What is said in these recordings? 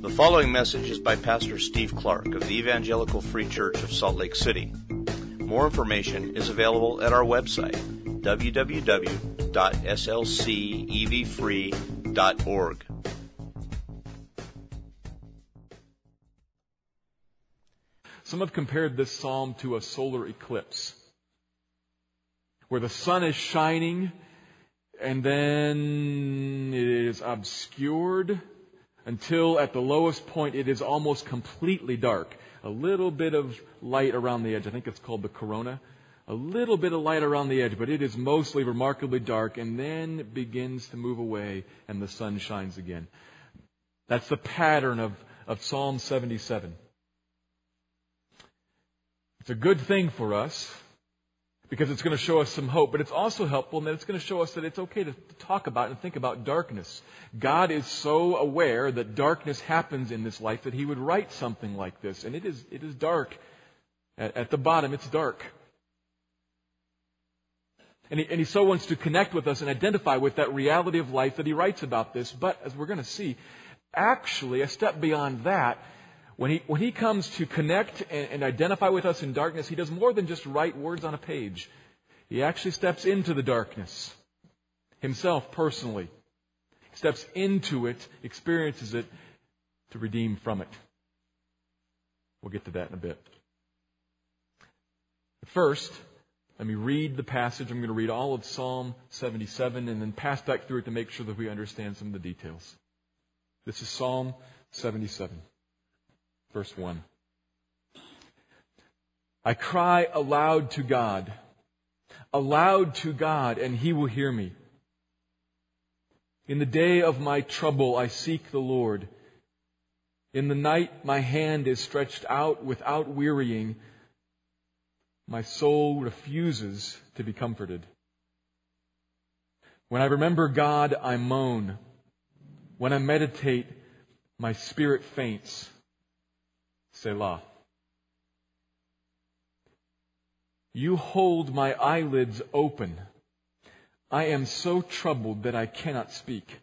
The following message is by Pastor Steve Clark of the Evangelical Free Church of Salt Lake City. More information is available at our website, www.slcevfree.org. Some have compared this psalm to a solar eclipse, where the sun is shining and then it is obscured until at the lowest point it is almost completely dark. A little bit of light around the edge. I think it's called the corona. A little bit of light around the edge, but it is mostly remarkably dark and then begins to move away and the sun shines again. That's the pattern of, of Psalm 77. It's a good thing for us because it's going to show us some hope, but it's also helpful in that it's going to show us that it's okay to talk about and think about darkness. God is so aware that darkness happens in this life that He would write something like this, and it is, it is dark. At, at the bottom, it's dark. And he, and he so wants to connect with us and identify with that reality of life that he writes about this. But as we're going to see, actually, a step beyond that, when he, when he comes to connect and, and identify with us in darkness, he does more than just write words on a page. He actually steps into the darkness himself personally. Steps into it, experiences it to redeem from it. We'll get to that in a bit. First, let me read the passage. I'm going to read all of Psalm 77 and then pass back through it to make sure that we understand some of the details. This is Psalm 77. Verse 1. I cry aloud to God, aloud to God, and He will hear me. In the day of my trouble, I seek the Lord. In the night, my hand is stretched out without wearying. My soul refuses to be comforted. When I remember God, I moan. When I meditate, my spirit faints. Selah. You hold my eyelids open. I am so troubled that I cannot speak.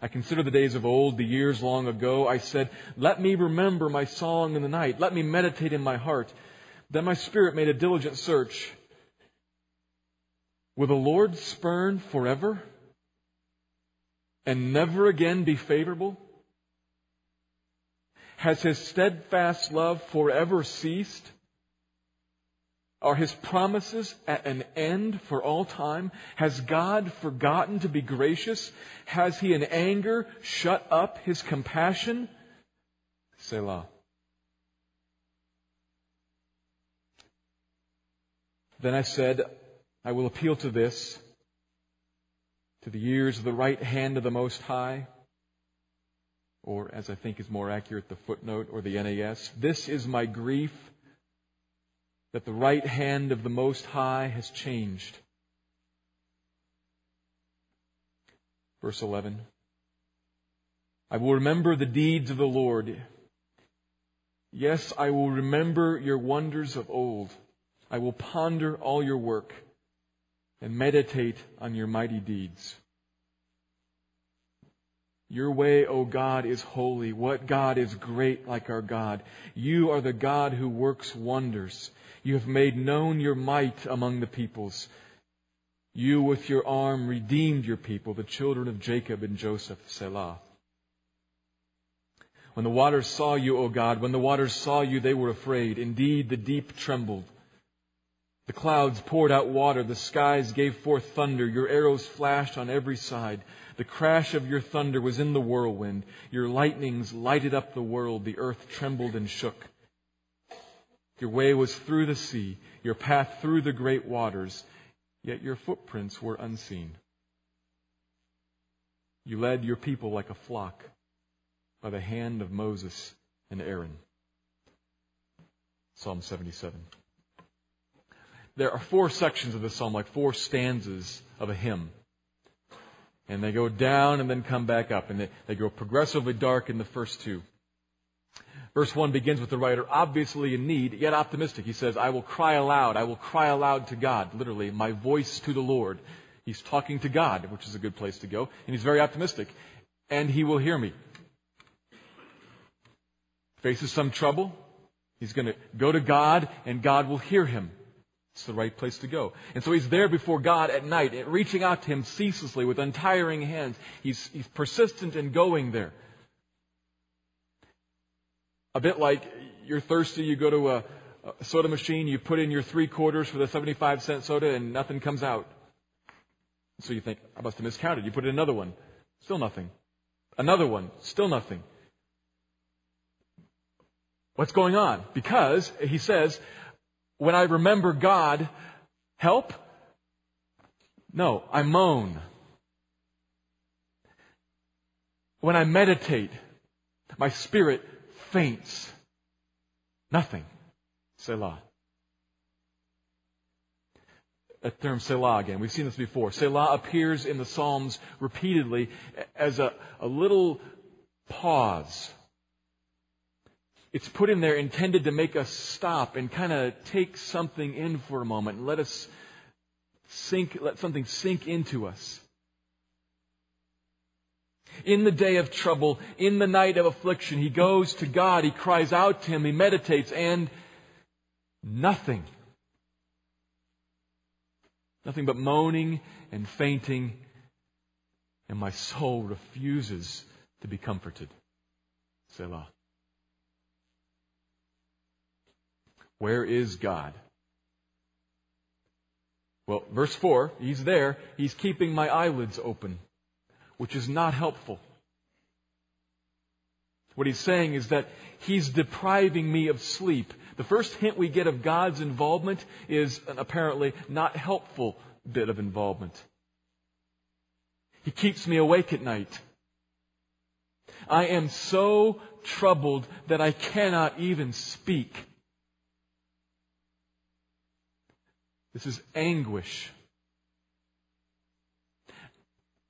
I consider the days of old, the years long ago. I said, Let me remember my song in the night. Let me meditate in my heart. Then my spirit made a diligent search. Will the Lord spurn forever and never again be favorable? Has his steadfast love forever ceased? Are his promises at an end for all time? Has God forgotten to be gracious? Has he in anger shut up his compassion? Selah. Then I said, I will appeal to this, to the years of the right hand of the Most High or as I think is more accurate, the footnote or the NAS. This is my grief that the right hand of the Most High has changed. Verse 11. I will remember the deeds of the Lord. Yes, I will remember your wonders of old. I will ponder all your work and meditate on your mighty deeds. Your way, O God, is holy. What God is great like our God? You are the God who works wonders. You have made known your might among the peoples. You with your arm redeemed your people, the children of Jacob and Joseph, Selah. When the waters saw you, O God, when the waters saw you, they were afraid. Indeed, the deep trembled. The clouds poured out water. The skies gave forth thunder. Your arrows flashed on every side. The crash of your thunder was in the whirlwind. Your lightnings lighted up the world. The earth trembled and shook. Your way was through the sea, your path through the great waters, yet your footprints were unseen. You led your people like a flock by the hand of Moses and Aaron. Psalm 77. There are four sections of this psalm, like four stanzas of a hymn and they go down and then come back up, and they, they go progressively dark in the first two. Verse 1 begins with the writer obviously in need, yet optimistic. He says, I will cry aloud. I will cry aloud to God. Literally, my voice to the Lord. He's talking to God, which is a good place to go. And he's very optimistic. And he will hear me. faces some trouble, he's going to go to God and God will hear him. It's the right place to go. And so he's there before God at night, reaching out to him ceaselessly with untiring hands. He's, he's persistent in going there. A bit like you're thirsty, you go to a, a soda machine, you put in your three quarters for the 75 cent soda and nothing comes out. So you think, I must have miscounted. You put in another one, still nothing. Another one, still nothing. What's going on? Because, he says, when I remember God, help? No, I moan. When I meditate, my spirit faints. Nothing. Selah. That term Selah again. We've seen this before. Selah appears in the Psalms repeatedly as a, a little pause it's put in there intended to make us stop and kind of take something in for a moment and let us sink, let something sink into us. In the day of trouble, in the night of affliction, he goes to God, he cries out to him, he meditates, and nothing. Nothing but moaning and fainting, and my soul refuses to be comforted. Selah. Where is God? Well, verse 4, he's there. He's keeping my eyelids open, which is not helpful. What he's saying is that he's depriving me of sleep. The first hint we get of God's involvement is an apparently not helpful bit of involvement. He keeps me awake at night. I am so troubled that I cannot even speak. This is anguish.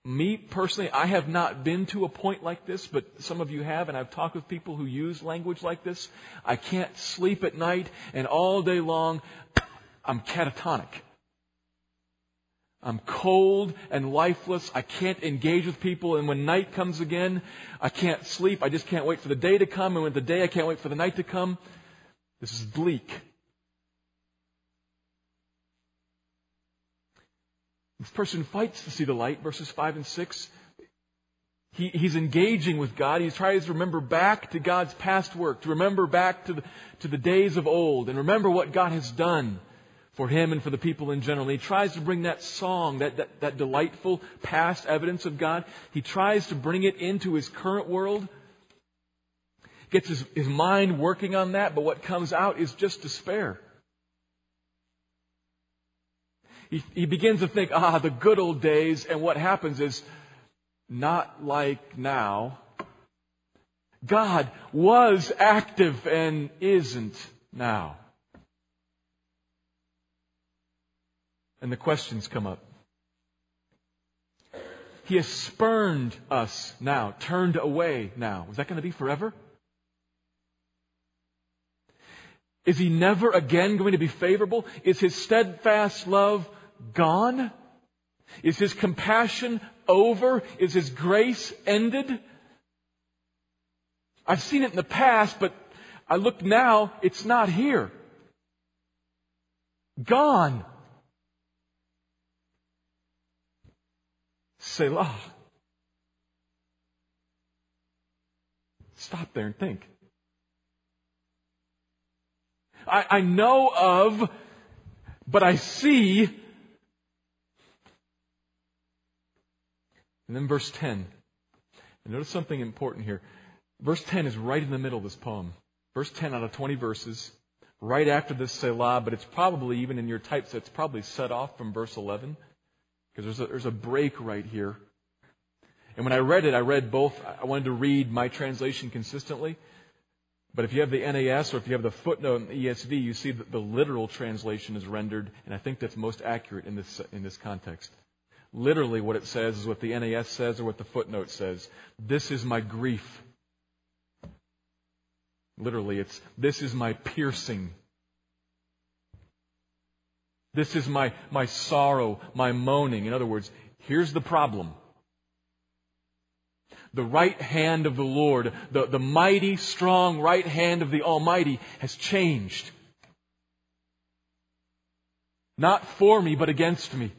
Me personally, I have not been to a point like this, but some of you have, and I've talked with people who use language like this. I can't sleep at night, and all day long, I'm catatonic. I'm cold and lifeless. I can't engage with people. And when night comes again, I can't sleep. I just can't wait for the day to come. And when the day, I can't wait for the night to come. This is bleak. This person fights to see the light, verses 5 and 6. He, he's engaging with God. He tries to remember back to God's past work, to remember back to the, to the days of old, and remember what God has done for him and for the people in general. And he tries to bring that song, that, that, that delightful past evidence of God, he tries to bring it into his current world. Gets his, his mind working on that, but what comes out is just despair he, he begins to think, ah, the good old days, and what happens is, not like now. God was active and isn't now. And the questions come up. He has spurned us now, turned away now. Is that going to be forever? Is he never again going to be favorable? Is his steadfast love gone? Is his compassion over? Is his grace ended? I've seen it in the past, but I look now, it's not here. Gone. Selah. Stop there and think. I, I know of, but I see And then verse 10. And notice something important here. Verse 10 is right in the middle of this poem. Verse 10 out of 20 verses, right after this Selah, but it's probably, even in your typeset, it's probably set off from verse 11, because there's a, there's a break right here. And when I read it, I read both, I wanted to read my translation consistently, but if you have the NAS or if you have the footnote in the ESV, you see that the literal translation is rendered, and I think that's most accurate in this, in this context. Literally, what it says is what the NAS says or what the footnote says. This is my grief. Literally, it's this is my piercing. This is my, my sorrow, my moaning. In other words, here's the problem. The right hand of the Lord, the, the mighty, strong right hand of the Almighty has changed. Not for me, but against me.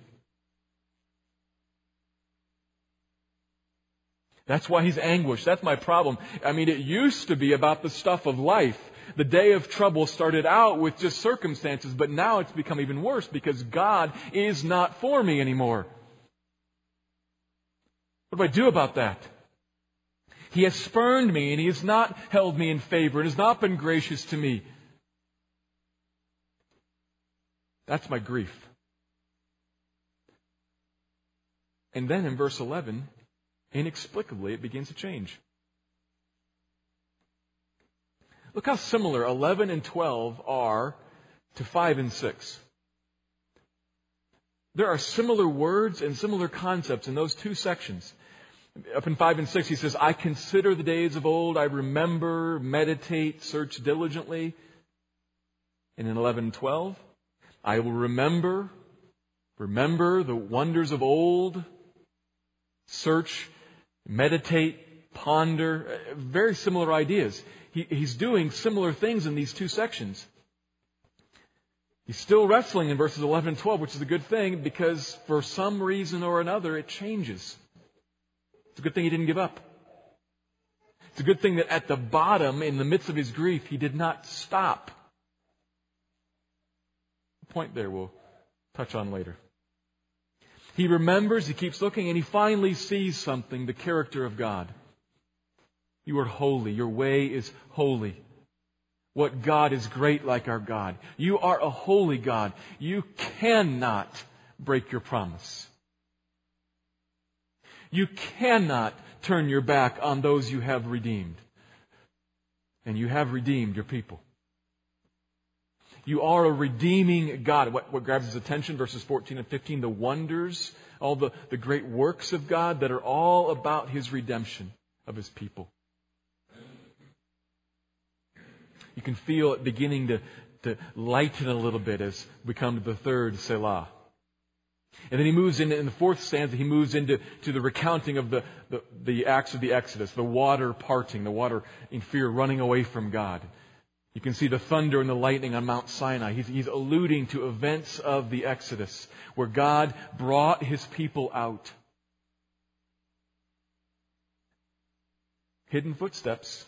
That's why he's anguished. That's my problem. I mean, it used to be about the stuff of life. The day of trouble started out with just circumstances, but now it's become even worse because God is not for me anymore. What do I do about that? He has spurned me and he has not held me in favor and has not been gracious to me. That's my grief. And then in verse 11, inexplicably, it begins to change. Look how similar 11 and 12 are to 5 and 6. There are similar words and similar concepts in those two sections. Up in 5 and 6, he says, I consider the days of old, I remember, meditate, search diligently. And in 11 and 12, I will remember, remember the wonders of old, search meditate, ponder, uh, very similar ideas. He, he's doing similar things in these two sections. He's still wrestling in verses 11 and 12, which is a good thing because for some reason or another it changes. It's a good thing he didn't give up. It's a good thing that at the bottom, in the midst of his grief, he did not stop. The point there we'll touch on later. He remembers, he keeps looking, and he finally sees something the character of God. You are holy. Your way is holy. What God is great like our God. You are a holy God. You cannot break your promise. You cannot turn your back on those you have redeemed. And you have redeemed your people. You are a redeeming God. What, what grabs his attention, verses 14 and 15, the wonders, all the, the great works of God that are all about his redemption of his people. You can feel it beginning to, to lighten a little bit as we come to the third Selah. And then he moves in the fourth stanza, he moves into to the recounting of the, the, the acts of the Exodus, the water parting, the water in fear running away from God. You can see the thunder and the lightning on Mount Sinai. He's, he's alluding to events of the Exodus where God brought his people out. Hidden footsteps.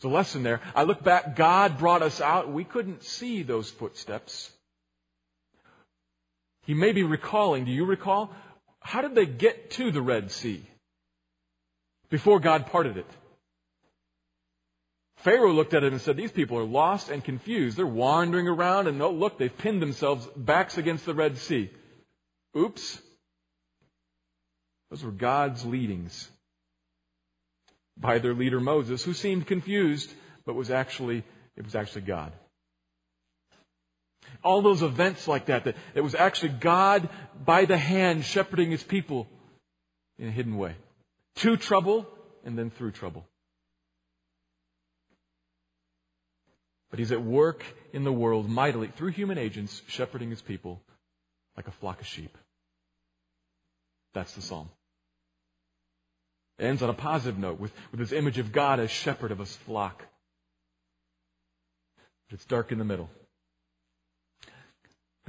There's a lesson there. I look back, God brought us out. We couldn't see those footsteps. He may be recalling, do you recall? How did they get to the Red Sea before God parted it? Pharaoh looked at it and said, These people are lost and confused. They're wandering around, and oh, look, they've pinned themselves backs against the Red Sea. Oops. Those were God's leadings by their leader Moses, who seemed confused, but was actually, it was actually God. All those events like that, that it was actually God by the hand shepherding his people in a hidden way. To trouble and then through trouble. But he's at work in the world mightily through human agents, shepherding his people like a flock of sheep. That's the psalm. It ends on a positive note with, with this image of God as shepherd of his flock. But it's dark in the middle. I'm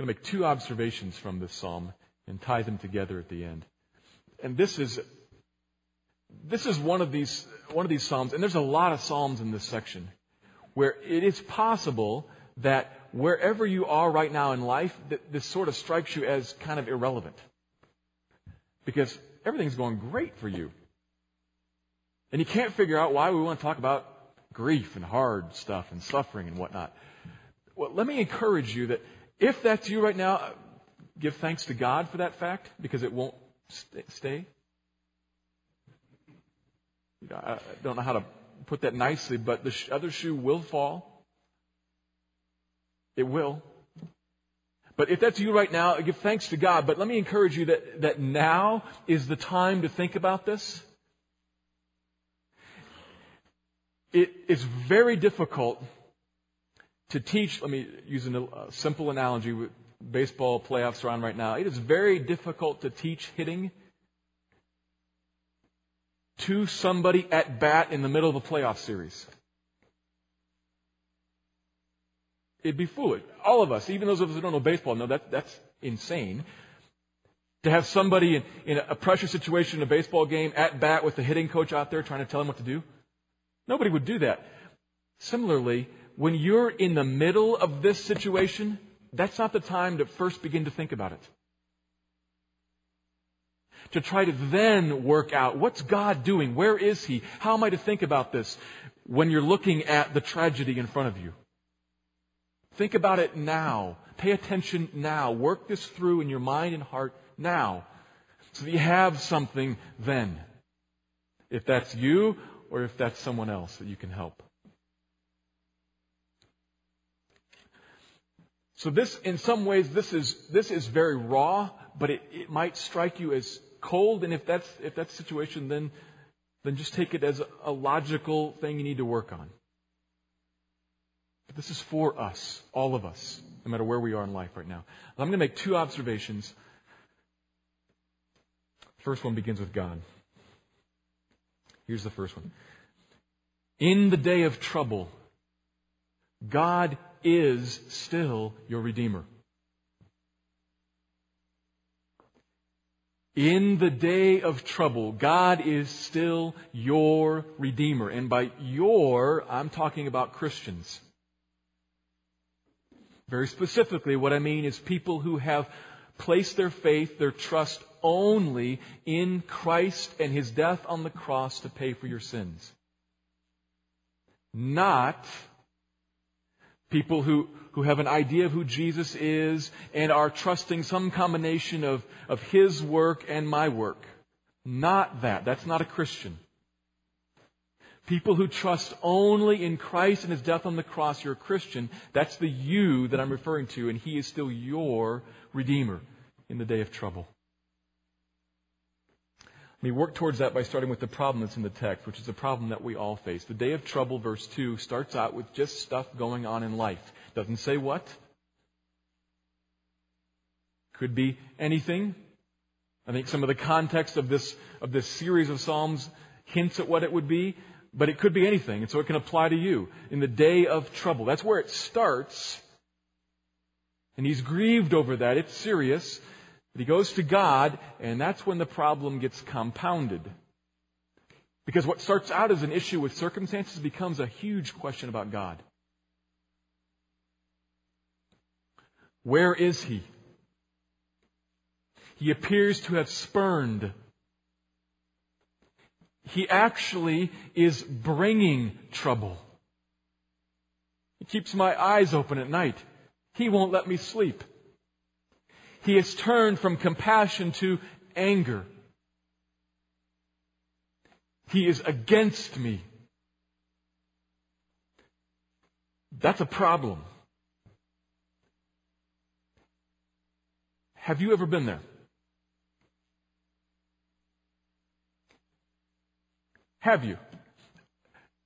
going to make two observations from this psalm and tie them together at the end. And this is this is one of these one of these psalms, and there's a lot of psalms in this section where it is possible that wherever you are right now in life, this sort of strikes you as kind of irrelevant. Because everything's going great for you. And you can't figure out why we want to talk about grief and hard stuff and suffering and whatnot. Well, let me encourage you that if that's you right now, give thanks to God for that fact because it won't stay. I don't know how to put that nicely, but the other shoe will fall. It will. But if that's you right now, give thanks to God. But let me encourage you that, that now is the time to think about this. It is very difficult to teach. Let me use a simple analogy. Baseball playoffs are on right now. It is very difficult to teach hitting to somebody at bat in the middle of a playoff series. It'd be foolish. All of us, even those of us who don't know baseball, know that that's insane. To have somebody in, in a pressure situation in a baseball game at bat with the hitting coach out there trying to tell him what to do. Nobody would do that. Similarly, when you're in the middle of this situation, that's not the time to first begin to think about it. To try to then work out what's God doing? Where is He? How am I to think about this when you're looking at the tragedy in front of you? Think about it now. Pay attention now. Work this through in your mind and heart now. So that you have something then. If that's you or if that's someone else that you can help. So this, in some ways, this is, this is very raw, but it, it might strike you as cold, and if that's, if that's the situation, then, then just take it as a, logical thing you need to work on. But this is for us, all of us, no matter where we are in life right now. I'm going to make two observations. First one begins with God. Here's the first one. In the day of trouble, God is still your Redeemer. In the day of trouble, God is still your Redeemer. And by your, I'm talking about Christians. Very specifically, what I mean is people who have placed their faith, their trust only in Christ and His death on the cross to pay for your sins. Not People who, who have an idea of who Jesus is and are trusting some combination of, of His work and my work. Not that. That's not a Christian. People who trust only in Christ and His death on the cross, you're a Christian. That's the you that I'm referring to, and He is still your Redeemer in the day of trouble. Let me work towards that by starting with the problem that's in the text, which is a problem that we all face. The day of trouble, verse 2, starts out with just stuff going on in life. Doesn't say what. Could be anything. I think some of the context of this, of this series of Psalms hints at what it would be, but it could be anything, and so it can apply to you. In the day of trouble. That's where it starts. And he's grieved over that. It's serious. But he goes to God, and that's when the problem gets compounded. Because what starts out as an issue with circumstances becomes a huge question about God. Where is he? He appears to have spurned. He actually is bringing trouble. He keeps my eyes open at night. He won't let me sleep. He has turned from compassion to anger. He is against me. That's a problem. Have you ever been there? Have you?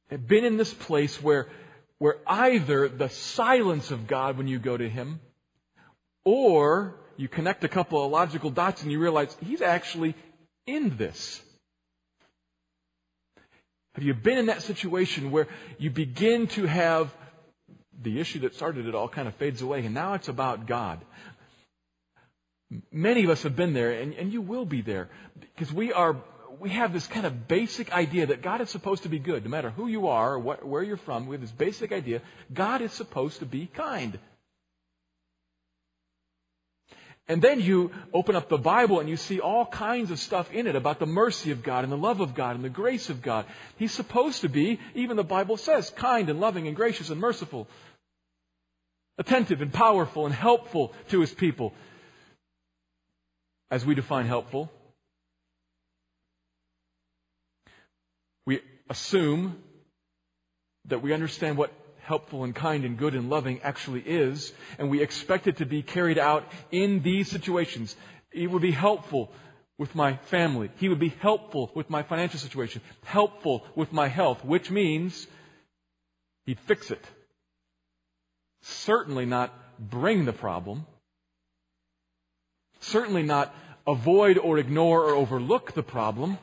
Been in this place where, where either the silence of God when you go to Him, or you connect a couple of logical dots and you realize he's actually in this. Have you been in that situation where you begin to have the issue that started it all kind of fades away and now it's about God? Many of us have been there and, and you will be there because we are, we have this kind of basic idea that God is supposed to be good. No matter who you are or what, where you're from, we have this basic idea God is supposed to be kind. And then you open up the Bible and you see all kinds of stuff in it about the mercy of God and the love of God and the grace of God. He's supposed to be, even the Bible says, kind and loving and gracious and merciful, attentive and powerful and helpful to his people. As we define helpful, we assume that we understand what helpful and kind and good and loving actually is, and we expect it to be carried out in these situations. It would be helpful with my family. He would be helpful with my financial situation, helpful with my health, which means he'd fix it. Certainly not bring the problem. Certainly not avoid or ignore or overlook the problem.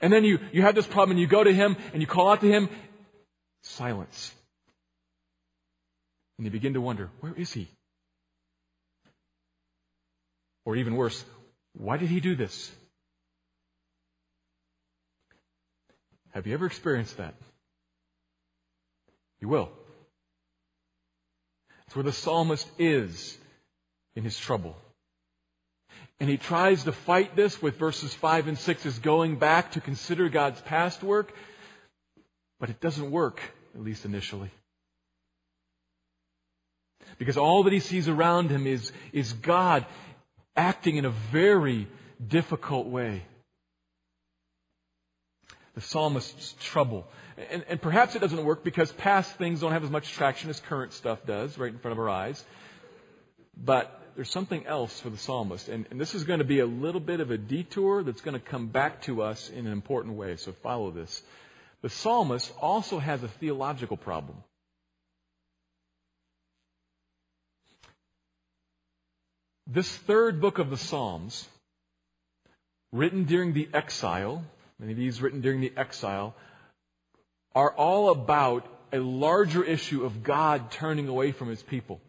And then you, you have this problem and you go to him and you call out to him. Silence. And you begin to wonder, where is he? Or even worse, why did he do this? Have you ever experienced that? You will. It's where the psalmist is in his trouble. And he tries to fight this with verses 5 and 6 as going back to consider God's past work, but it doesn't work, at least initially. Because all that he sees around him is, is God acting in a very difficult way. The psalmist's trouble. And, and perhaps it doesn't work because past things don't have as much traction as current stuff does right in front of our eyes. But there's something else for the psalmist. And, and, this is going to be a little bit of a detour that's going to come back to us in an important way. So follow this. The psalmist also has a theological problem. This third book of the Psalms, written during the exile, many of these written during the exile, are all about a larger issue of God turning away from his people.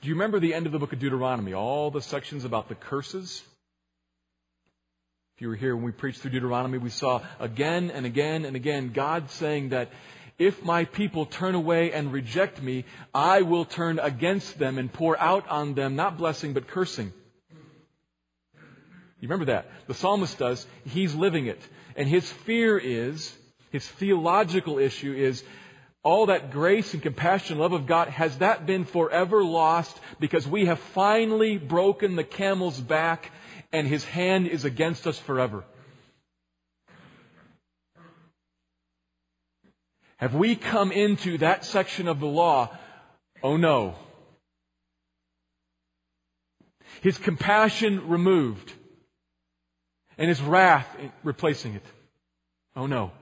Do you remember the end of the book of Deuteronomy? All the sections about the curses? If you were here when we preached through Deuteronomy, we saw again and again and again God saying that if my people turn away and reject me, I will turn against them and pour out on them not blessing but cursing. You remember that? The psalmist does. He's living it. And his fear is, his theological issue is, all that grace and compassion and love of God, has that been forever lost because we have finally broken the camel's back and his hand is against us forever? Have we come into that section of the law? Oh no. His compassion removed and his wrath replacing it. Oh no.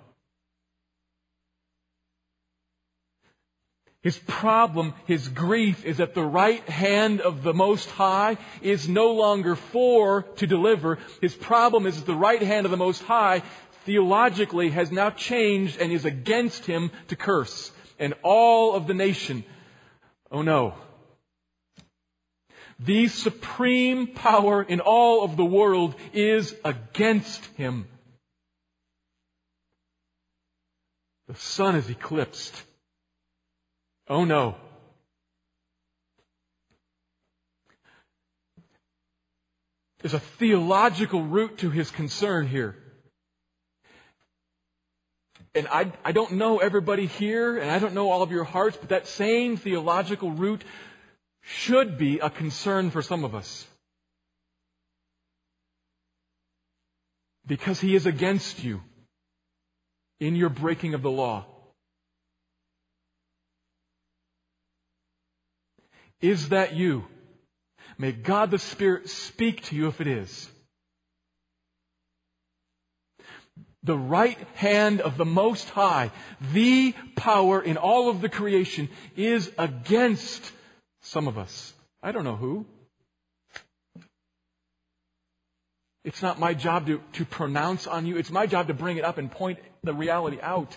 His problem, his grief is that the right hand of the Most High is no longer for to deliver. His problem is that the right hand of the Most High theologically has now changed and is against him to curse. And all of the nation, oh no. The supreme power in all of the world is against him. The sun is eclipsed. Oh no. There's a theological root to his concern here and I, I don't know everybody here, and I don't know all of your hearts, but that same theological root should be a concern for some of us. Because he is against you in your breaking of the law. Is that you? May God the Spirit speak to you if it is. the right hand of the Most High, the power in all of the creation, is against some of us. I don't know who. It's not my job to, to pronounce on you. It's my job to bring it up and point the reality out.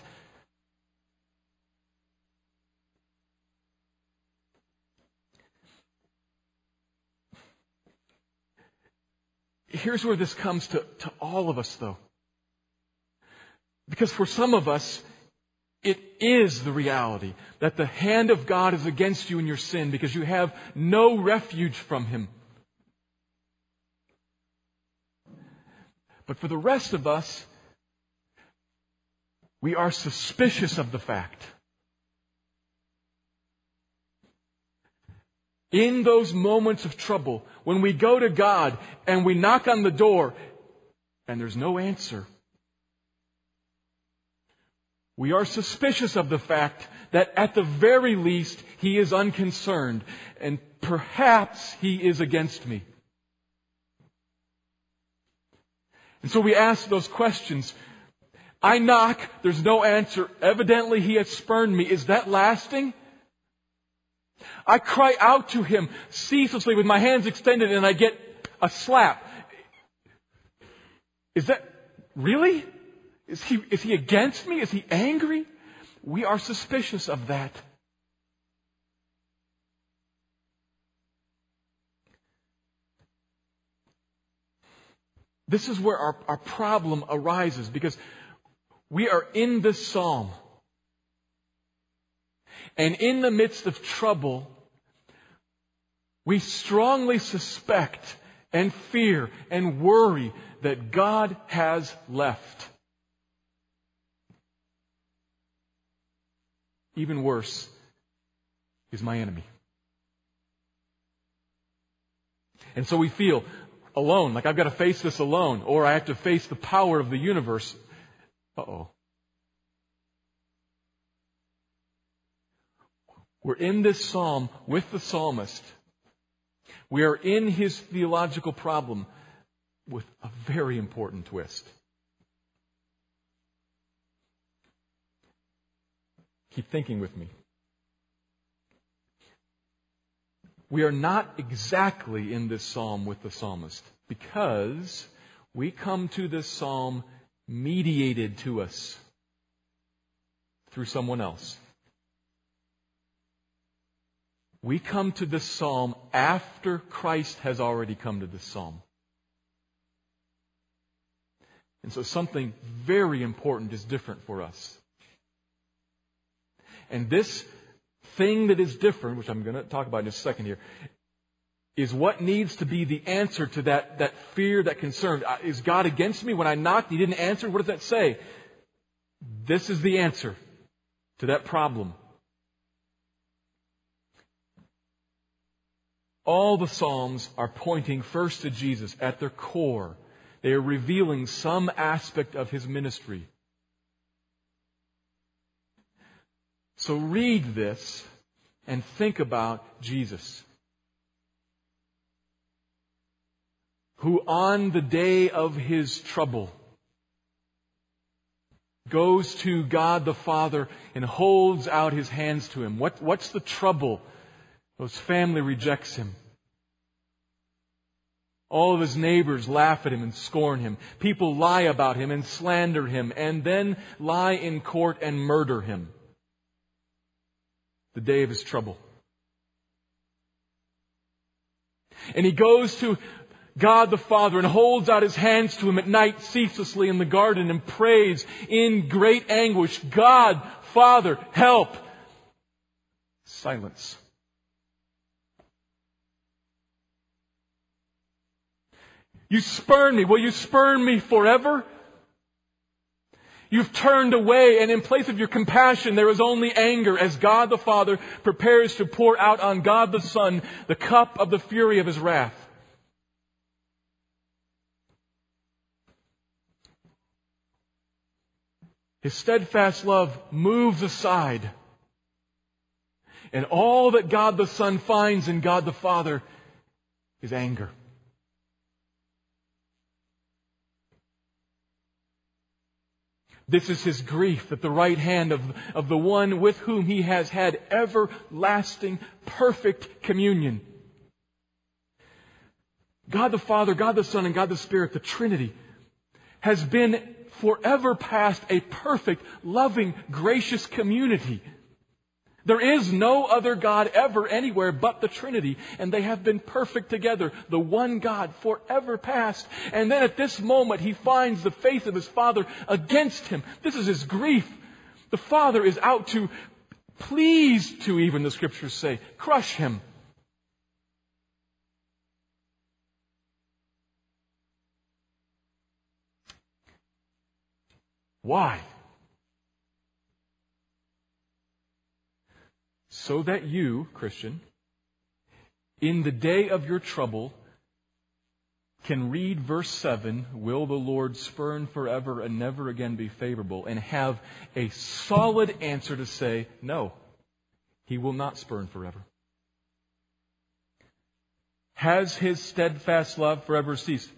Here's where this comes to, to all of us, though. Because for some of us, it is the reality that the hand of God is against you in your sin because you have no refuge from Him. But for the rest of us, we are suspicious of the fact. In those moments of trouble, when we go to God and we knock on the door and there's no answer, we are suspicious of the fact that at the very least he is unconcerned and perhaps he is against me. And so we ask those questions. I knock, there's no answer. Evidently he has spurned me. Is that lasting? I cry out to him ceaselessly with my hands extended and I get a slap. Is that really? Is he, is he against me? Is he angry? We are suspicious of that. This is where our, our problem arises because we are in this psalm. And in the midst of trouble, we strongly suspect and fear and worry that God has left. Even worse is my enemy. And so we feel alone, like I've got to face this alone, or I have to face the power of the universe. Uh oh. We're in this psalm with the psalmist. We are in his theological problem with a very important twist. Keep thinking with me. We are not exactly in this psalm with the psalmist because we come to this psalm mediated to us through someone else. We come to this psalm after Christ has already come to this psalm. And so something very important is different for us. And this thing that is different, which I'm going to talk about in a second here, is what needs to be the answer to that, that fear, that concern. Is God against me? When I knocked, He didn't answer. What does that say? This is the answer to that problem. All the Psalms are pointing first to Jesus at their core. They are revealing some aspect of His ministry. So read this and think about Jesus. Who on the day of his trouble goes to God the Father and holds out his hands to him. What, what's the trouble? His family rejects him. All of his neighbors laugh at him and scorn him. People lie about him and slander him and then lie in court and murder him. The day of his trouble. And he goes to God the Father and holds out his hands to him at night ceaselessly in the garden and prays in great anguish, God, Father, help. Silence. You spurn me. Will you spurn me forever? You've turned away, and in place of your compassion, there is only anger as God the Father prepares to pour out on God the Son the cup of the fury of his wrath. His steadfast love moves aside. And all that God the Son finds in God the Father is anger. This is his grief at the right hand of, of the one with whom he has had everlasting, perfect communion. God the Father, God the Son, and God the Spirit, the Trinity, has been forever past a perfect, loving, gracious community there is no other God ever anywhere but the Trinity, and they have been perfect together, the one God forever past. And then at this moment, he finds the faith of his Father against him. This is his grief. The Father is out to please to, even the scriptures say, crush him. Why? So that you, Christian, in the day of your trouble, can read verse 7, will the Lord spurn forever and never again be favorable, and have a solid answer to say, no, he will not spurn forever. Has his steadfast love forever ceased?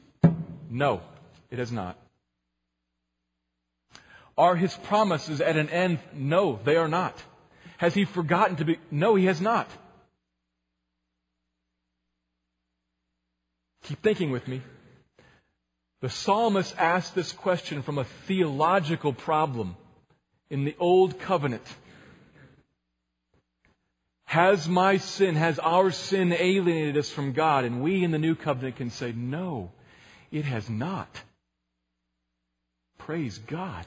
No, it has not. Are his promises at an end? No, they are not. Has he forgotten to be? No, he has not. Keep thinking with me. The psalmist asked this question from a theological problem in the Old Covenant. Has my sin, has our sin alienated us from God? And we in the New Covenant can say, no, it has not. Praise God.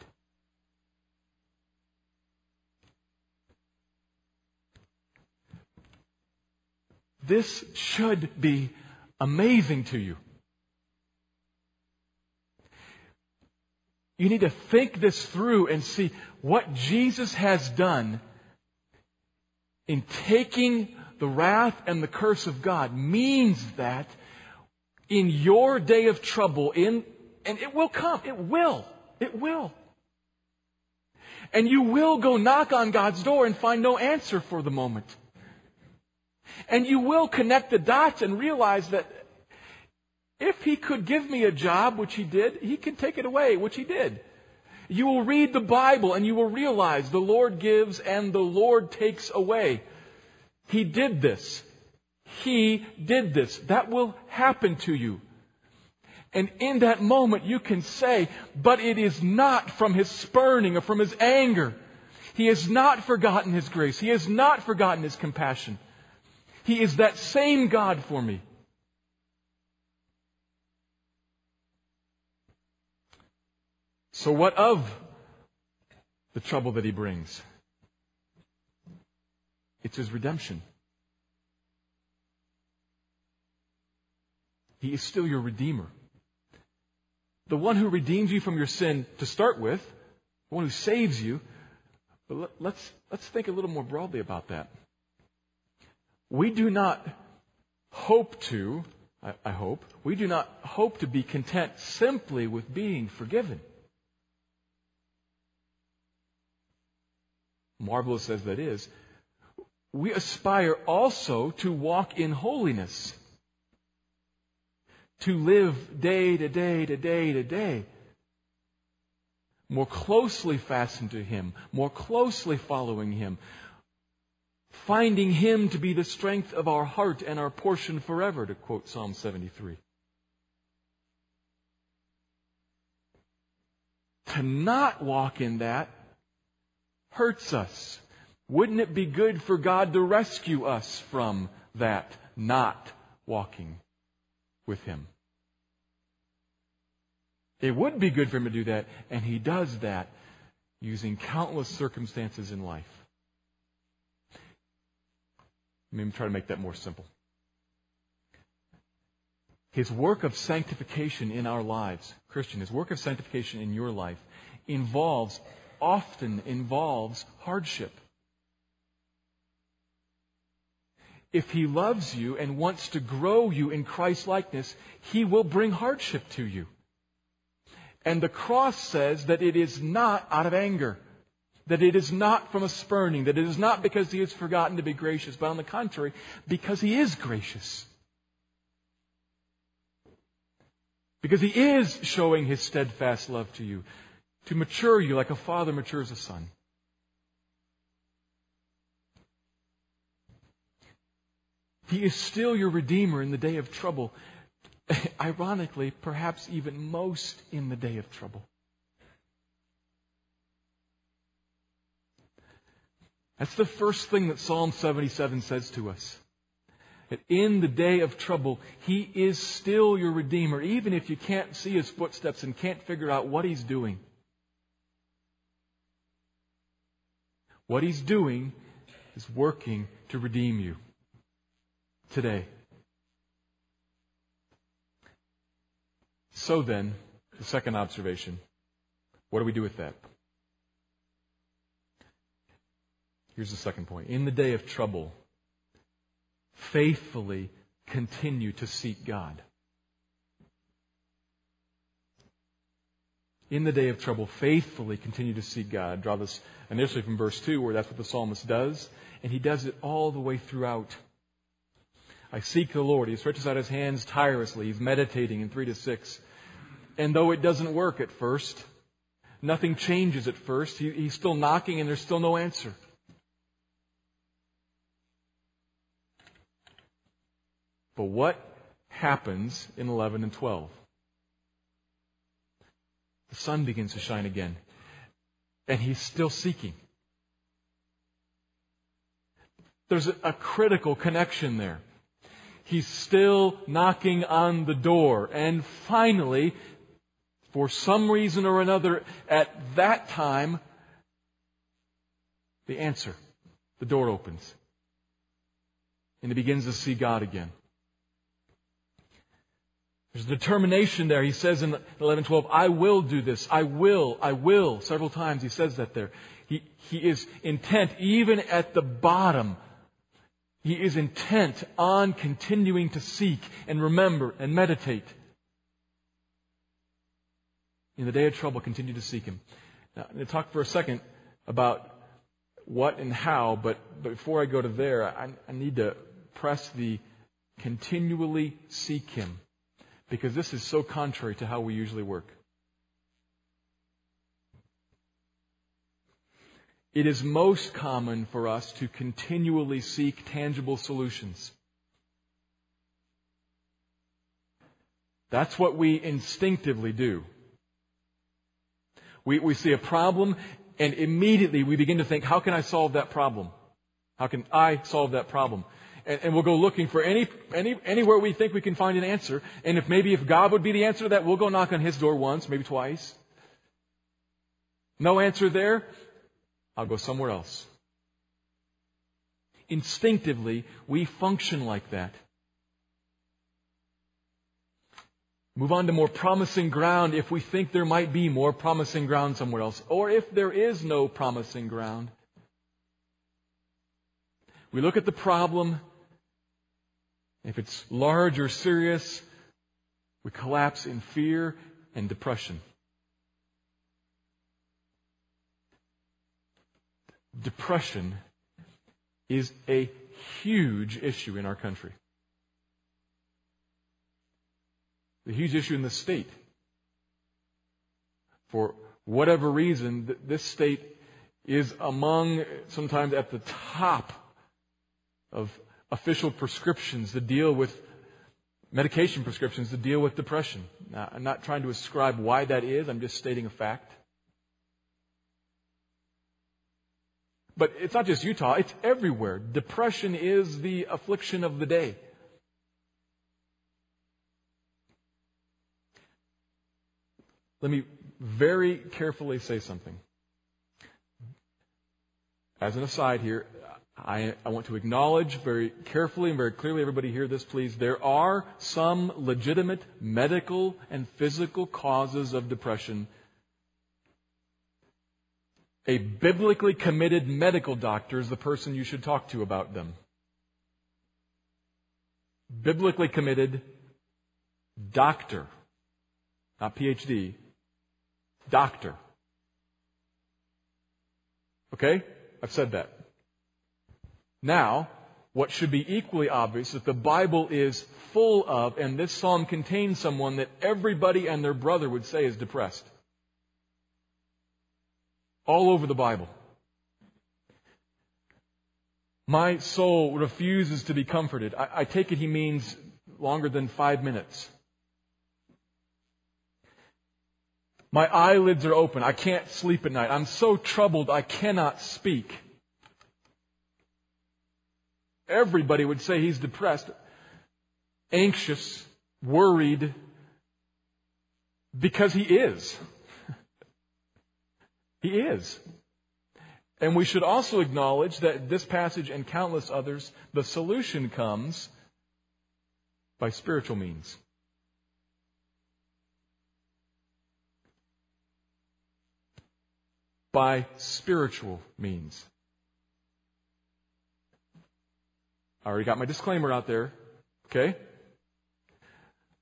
This should be amazing to you. You need to think this through and see what Jesus has done in taking the wrath and the curse of God means that in your day of trouble, in, and it will come, it will, it will. And you will go knock on God's door and find no answer for the moment. And you will connect the dots and realize that if he could give me a job, which he did, he can take it away, which he did. You will read the Bible and you will realize the Lord gives and the Lord takes away. He did this. He did this. That will happen to you. And in that moment you can say, but it is not from his spurning or from his anger. He has not forgotten his grace. He has not forgotten his compassion. He is that same God for me. So, what of the trouble that he brings? It's his redemption. He is still your Redeemer. The one who redeems you from your sin to start with, the one who saves you. But let's, let's think a little more broadly about that. We do not hope to, I, hope, we do not hope to be content simply with being forgiven. Marvelous as that is, we aspire also to walk in holiness. To live day to day to day to day. More closely fastened to Him, more closely following Him, finding Him to be the strength of our heart and our portion forever, to quote Psalm 73. To not walk in that hurts us. Wouldn't it be good for God to rescue us from that not walking with Him? It would be good for Him to do that, and He does that using countless circumstances in life. Let me try to make that more simple. His work of sanctification in our lives, Christian, his work of sanctification in your life involves, often involves hardship. If he loves you and wants to grow you in Christ likeness, he will bring hardship to you. And the cross says that it is not out of anger that it is not from a spurning, that it is not because he has forgotten to be gracious, but on the contrary, because he is gracious. Because he is showing his steadfast love to you, to mature you like a father matures a son. He is still your Redeemer in the day of trouble. Ironically, perhaps even most in the day of trouble. That's the first thing that Psalm 77 says to us. That in the day of trouble, He is still your Redeemer, even if you can't see His footsteps and can't figure out what He's doing. What He's doing is working to redeem you today. So then, the second observation what do we do with that? Here's the second point. In the day of trouble, faithfully continue to seek God. In the day of trouble, faithfully continue to seek God. Draw this initially from verse 2, where that's what the psalmist does, and he does it all the way throughout. I seek the Lord. He stretches out his hands tirelessly. He's meditating in 3 to 6. And though it doesn't work at first, nothing changes at first, he, he's still knocking and there's still no answer. But what happens in 11 and 12? the sun begins to shine again. And he's still seeking. There's a, critical connection there. He's still knocking on the door. And finally, for some reason or another, at that time, the answer. The door opens. And he begins to see God again. There's determination there. He says in 11:12, "I will do this. I will. I will." Several times he says that there. He, he is intent, even at the bottom. He is intent on continuing to seek and remember and meditate. In the day of trouble, continue to seek Him. Now, I'm going to talk for a second about what and how, but, but before I go to there, I, I need to press the continually seek Him because this is so contrary to how we usually work. It is most common for us to continually seek tangible solutions. That's what we instinctively do. We, we see a problem and immediately we begin to think, how can I solve that problem? How can I solve that problem? And, and we'll go looking for any, any, anywhere we think we can find an answer. And if maybe if God would be the answer to that, we'll go knock on His door once, maybe twice. No answer there, I'll go somewhere else. Instinctively, we function like that. Move on to more promising ground if we think there might be more promising ground somewhere else, or if there is no promising ground. We look at the problem if it's large or serious, we collapse in fear and depression. Depression is a huge issue in our country. The huge issue in the state. For whatever reason, this state is among, sometimes at the top of official prescriptions to deal with medication prescriptions to deal with depression. Now, I'm not trying to ascribe why that is, I'm just stating a fact. But it's not just Utah, it's everywhere. Depression is the affliction of the day. Let me very carefully say something. As an aside here, I, I, want to acknowledge very carefully and very clearly, everybody hear this please, there are some legitimate medical and physical causes of depression. A biblically committed medical doctor is the person you should talk to about them. Biblically committed doctor, not PhD, doctor. Okay? I've said that. Now, what should be equally obvious that the Bible is full of, and this psalm contains someone that everybody and their brother would say is depressed. All over the Bible. My soul refuses to be comforted. I, I take it he means longer than five minutes. My eyelids are open. I can't sleep at night. I'm so troubled I cannot speak. Everybody would say he's depressed, anxious, worried, because he is. he is. And we should also acknowledge that this passage and countless others, the solution comes by spiritual means. By spiritual means. I already got my disclaimer out there. Okay?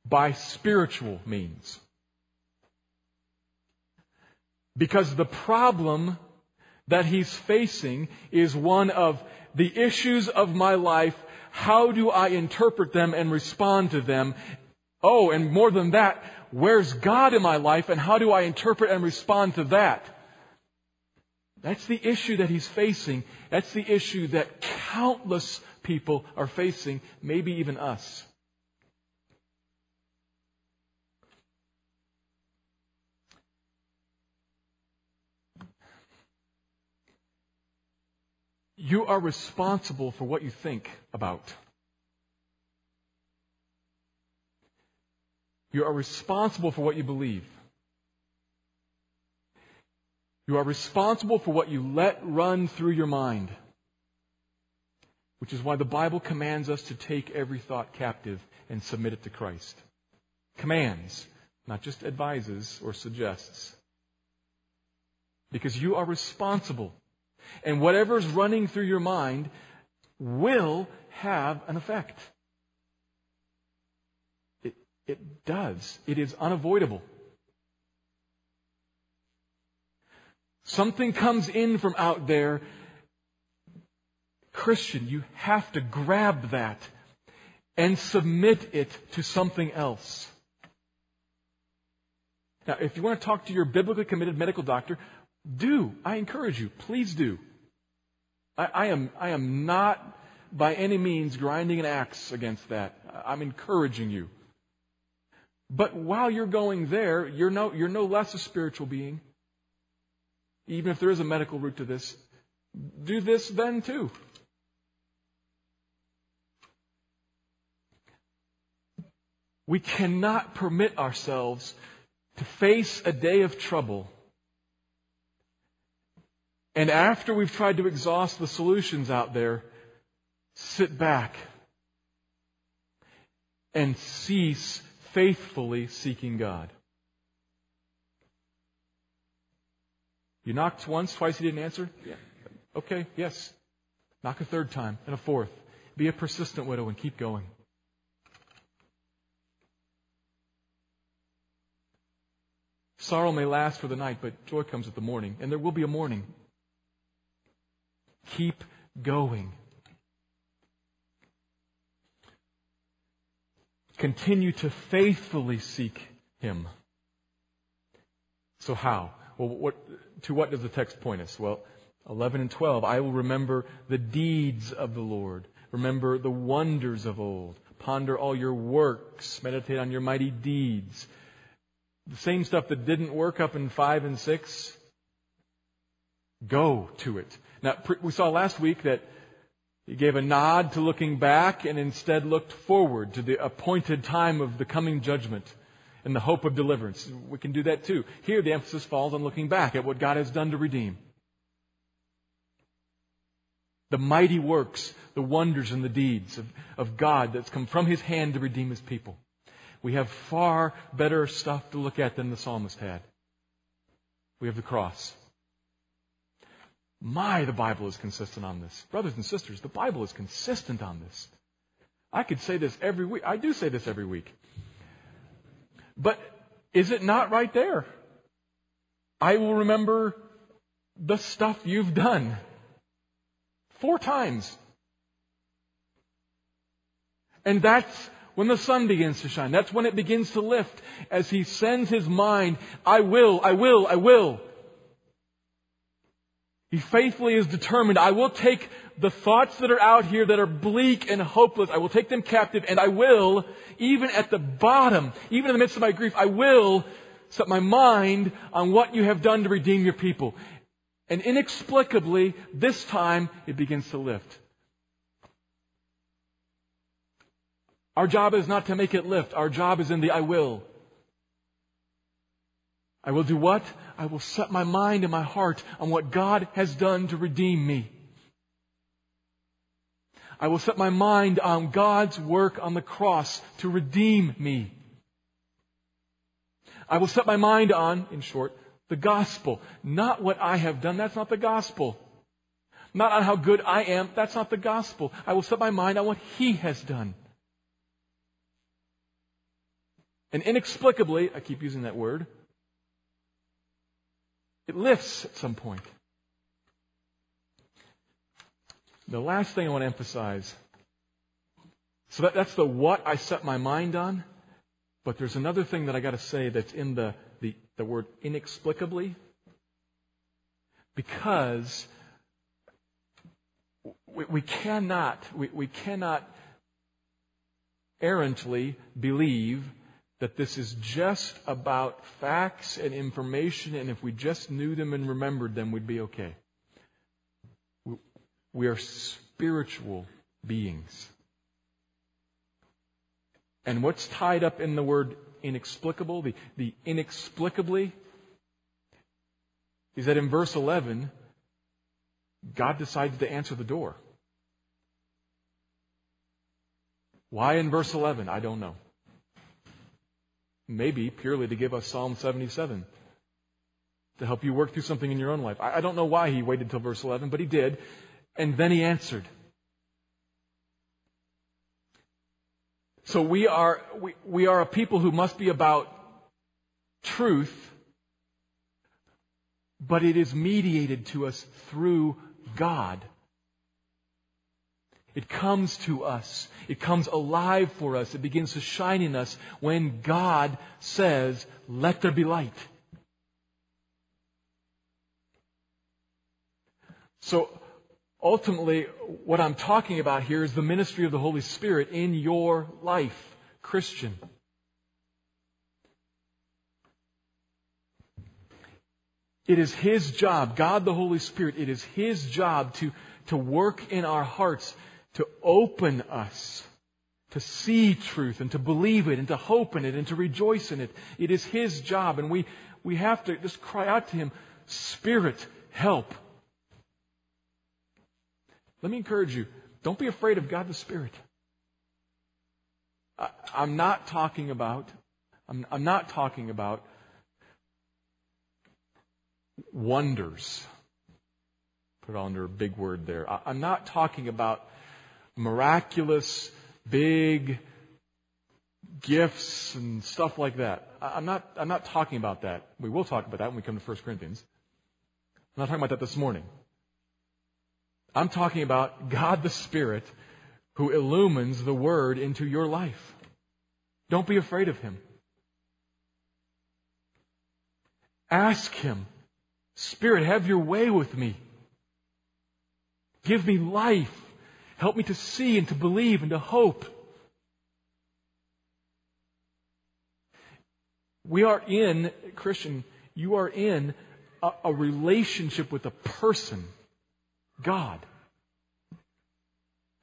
By spiritual means. Because the problem that he's facing is one of the issues of my life. How do I interpret them and respond to them? Oh, and more than that, where's God in my life and how do I interpret and respond to that? That's the issue that he's facing. That's the issue that countless people are facing, maybe even us. You are responsible for what you think about. You are responsible for what you believe. You are responsible for what you let run through your mind. Which is why the Bible commands us to take every thought captive and submit it to Christ. Commands, not just advises or suggests. Because you are responsible. And whatever's running through your mind will have an effect. It, it does. It is unavoidable. Something comes in from out there. Christian, you have to grab that and submit it to something else. Now, if you want to talk to your biblically committed medical doctor, do. I encourage you. Please do. I, I, am, I am not by any means grinding an axe against that. I'm encouraging you. But while you're going there, you're no, you're no less a spiritual being. Even if there is a medical route to this, do this then too. We cannot permit ourselves to face a day of trouble and after we've tried to exhaust the solutions out there, sit back and cease faithfully seeking God. You knocked once, twice, you didn't answer? Yeah. Okay, yes. Knock a third time and a fourth. Be a persistent widow and keep going. Sorrow may last for the night, but joy comes at the morning, and there will be a morning. Keep going. Continue to faithfully seek Him. So how? Well, what, to what does the text point us? Well, 11 and 12. I will remember the deeds of the Lord. Remember the wonders of old. Ponder all your works. Meditate on your mighty deeds. The same stuff that didn't work up in 5 and 6. Go to it. Now, we saw last week that he gave a nod to looking back and instead looked forward to the appointed time of the coming judgment and the hope of deliverance. We can do that too. Here, the emphasis falls on looking back at what God has done to redeem. The mighty works, the wonders and the deeds of, of God that's come from His hand to redeem His people. We have far better stuff to look at than the psalmist had. We have the cross. My, the Bible is consistent on this. Brothers and sisters, the Bible is consistent on this. I could say this every week. I do say this every week. But is it not right there? I will remember the stuff you've done. Four times. And that's when the sun begins to shine. That's when it begins to lift as he sends his mind, I will, I will, I will. He faithfully is determined, I will take the thoughts that are out here that are bleak and hopeless, I will take them captive and I will, even at the bottom, even in the midst of my grief, I will set my mind on what you have done to redeem your people. And inexplicably, this time, it begins to lift. Our job is not to make it lift. Our job is in the I will. I will do what? I will set my mind and my heart on what God has done to redeem me. I will set my mind on God's work on the cross to redeem me. I will set my mind on, in short, the gospel. Not what I have done. That's not the gospel. Not on how good I am. That's not the gospel. I will set my mind on what He has done. And inexplicably, I keep using that word, it lifts at some point. The last thing I want to emphasize so that, that's the what I set my mind on. But there's another thing that I got to say that's in the, the, the word inexplicably. Because we, we cannot, we, we cannot errantly believe that this is just about facts and information, and if we just knew them and remembered them, we'd be okay. We are spiritual beings. And what's tied up in the word inexplicable, the, the inexplicably, is that in verse 11, God decided to answer the door. Why in verse 11? I don't know. Maybe purely to give us Psalm 77 to help you work through something in your own life. I don't know why he waited till verse 11, but he did. And then he answered. So we are, we, we are a people who must be about truth, but it is mediated to us through God. It comes to us. It comes alive for us. It begins to shine in us when God says, let there be light. So ultimately, what I'm talking about here is the ministry of the Holy Spirit in your life, Christian. It is His job, God the Holy Spirit, it is His job to, to work in our hearts, to open us, to see truth and to believe it and to hope in it and to rejoice in it. It is His job and we, we have to just cry out to Him, Spirit, help. Let me encourage you. Don't be afraid of God the Spirit. I, am not talking about, I'm, I'm not talking about wonders. Put under a big word there. I, I'm not talking about miraculous, big gifts and stuff like that. I'm not, I'm not talking about that. We will talk about that when we come to 1 Corinthians. I'm not talking about that this morning. I'm talking about God the Spirit who illumines the Word into your life. Don't be afraid of Him. Ask Him, Spirit, have your way with me. Give me life. Help me to see and to believe and to hope. We are in, Christian, you are in a, a relationship with a person God.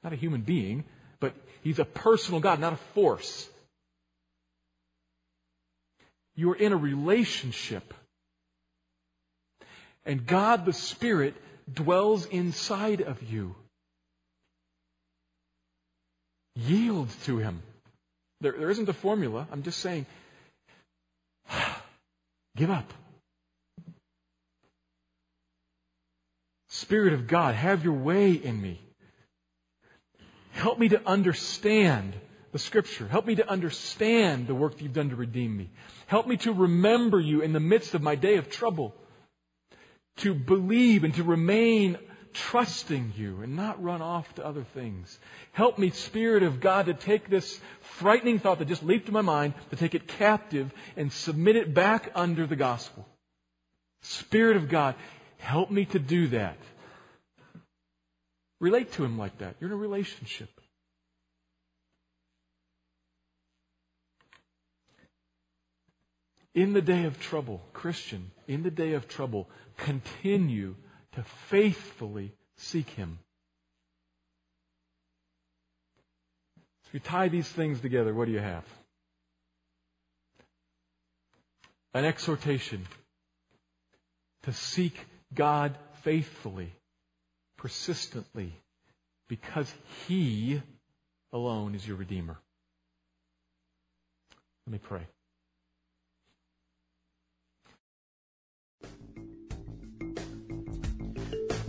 Not a human being, but He's a personal God, not a force. You are in a relationship. And God the Spirit dwells inside of you. Yield to Him. There, there isn't a formula. I'm just saying, give up. Spirit of God, have your way in me. Help me to understand the scripture. Help me to understand the work that you've done to redeem me. Help me to remember you in the midst of my day of trouble. To believe and to remain trusting you and not run off to other things. Help me, Spirit of God, to take this frightening thought that just leaped to my mind, to take it captive and submit it back under the gospel. Spirit of God, Help me to do that. Relate to him like that. You're in a relationship. In the day of trouble, Christian, in the day of trouble, continue to faithfully seek him. If you tie these things together, what do you have? An exhortation to seek God faithfully, persistently, because He alone is your Redeemer. Let me pray.